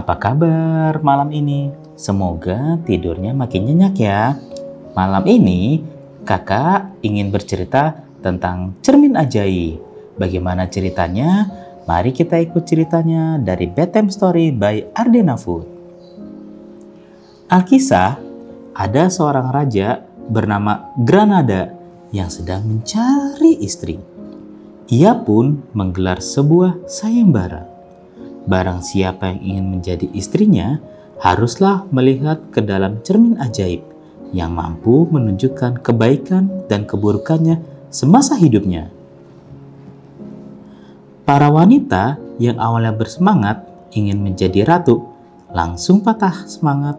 Apa kabar malam ini? Semoga tidurnya makin nyenyak ya. Malam ini kakak ingin bercerita tentang cermin ajaib. Bagaimana ceritanya? Mari kita ikut ceritanya dari Bedtime Story by Ardena Food. Alkisah, ada seorang raja bernama Granada yang sedang mencari istri. Ia pun menggelar sebuah sayembara. Barang siapa yang ingin menjadi istrinya, haruslah melihat ke dalam cermin ajaib yang mampu menunjukkan kebaikan dan keburukannya semasa hidupnya. Para wanita yang awalnya bersemangat ingin menjadi ratu langsung patah semangat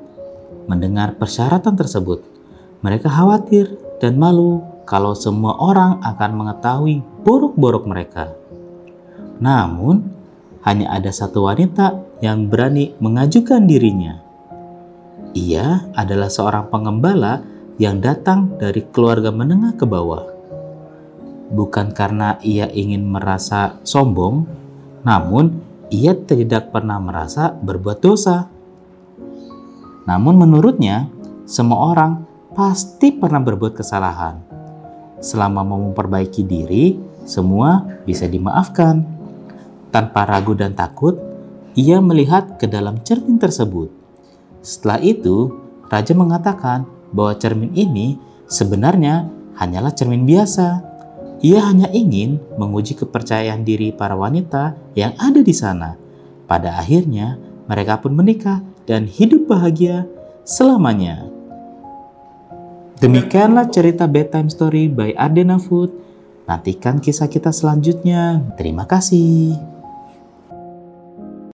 mendengar persyaratan tersebut. Mereka khawatir dan malu kalau semua orang akan mengetahui buruk-buruk mereka. Namun, hanya ada satu wanita yang berani mengajukan dirinya. Ia adalah seorang pengembala yang datang dari keluarga menengah ke bawah. Bukan karena ia ingin merasa sombong, namun ia tidak pernah merasa berbuat dosa. Namun menurutnya, semua orang pasti pernah berbuat kesalahan selama mau memperbaiki diri, semua bisa dimaafkan. Tanpa ragu dan takut, ia melihat ke dalam cermin tersebut. Setelah itu, raja mengatakan bahwa cermin ini sebenarnya hanyalah cermin biasa. Ia hanya ingin menguji kepercayaan diri para wanita yang ada di sana. Pada akhirnya, mereka pun menikah dan hidup bahagia selamanya. Demikianlah cerita bedtime story by Ardena Food. Nantikan kisah kita selanjutnya. Terima kasih.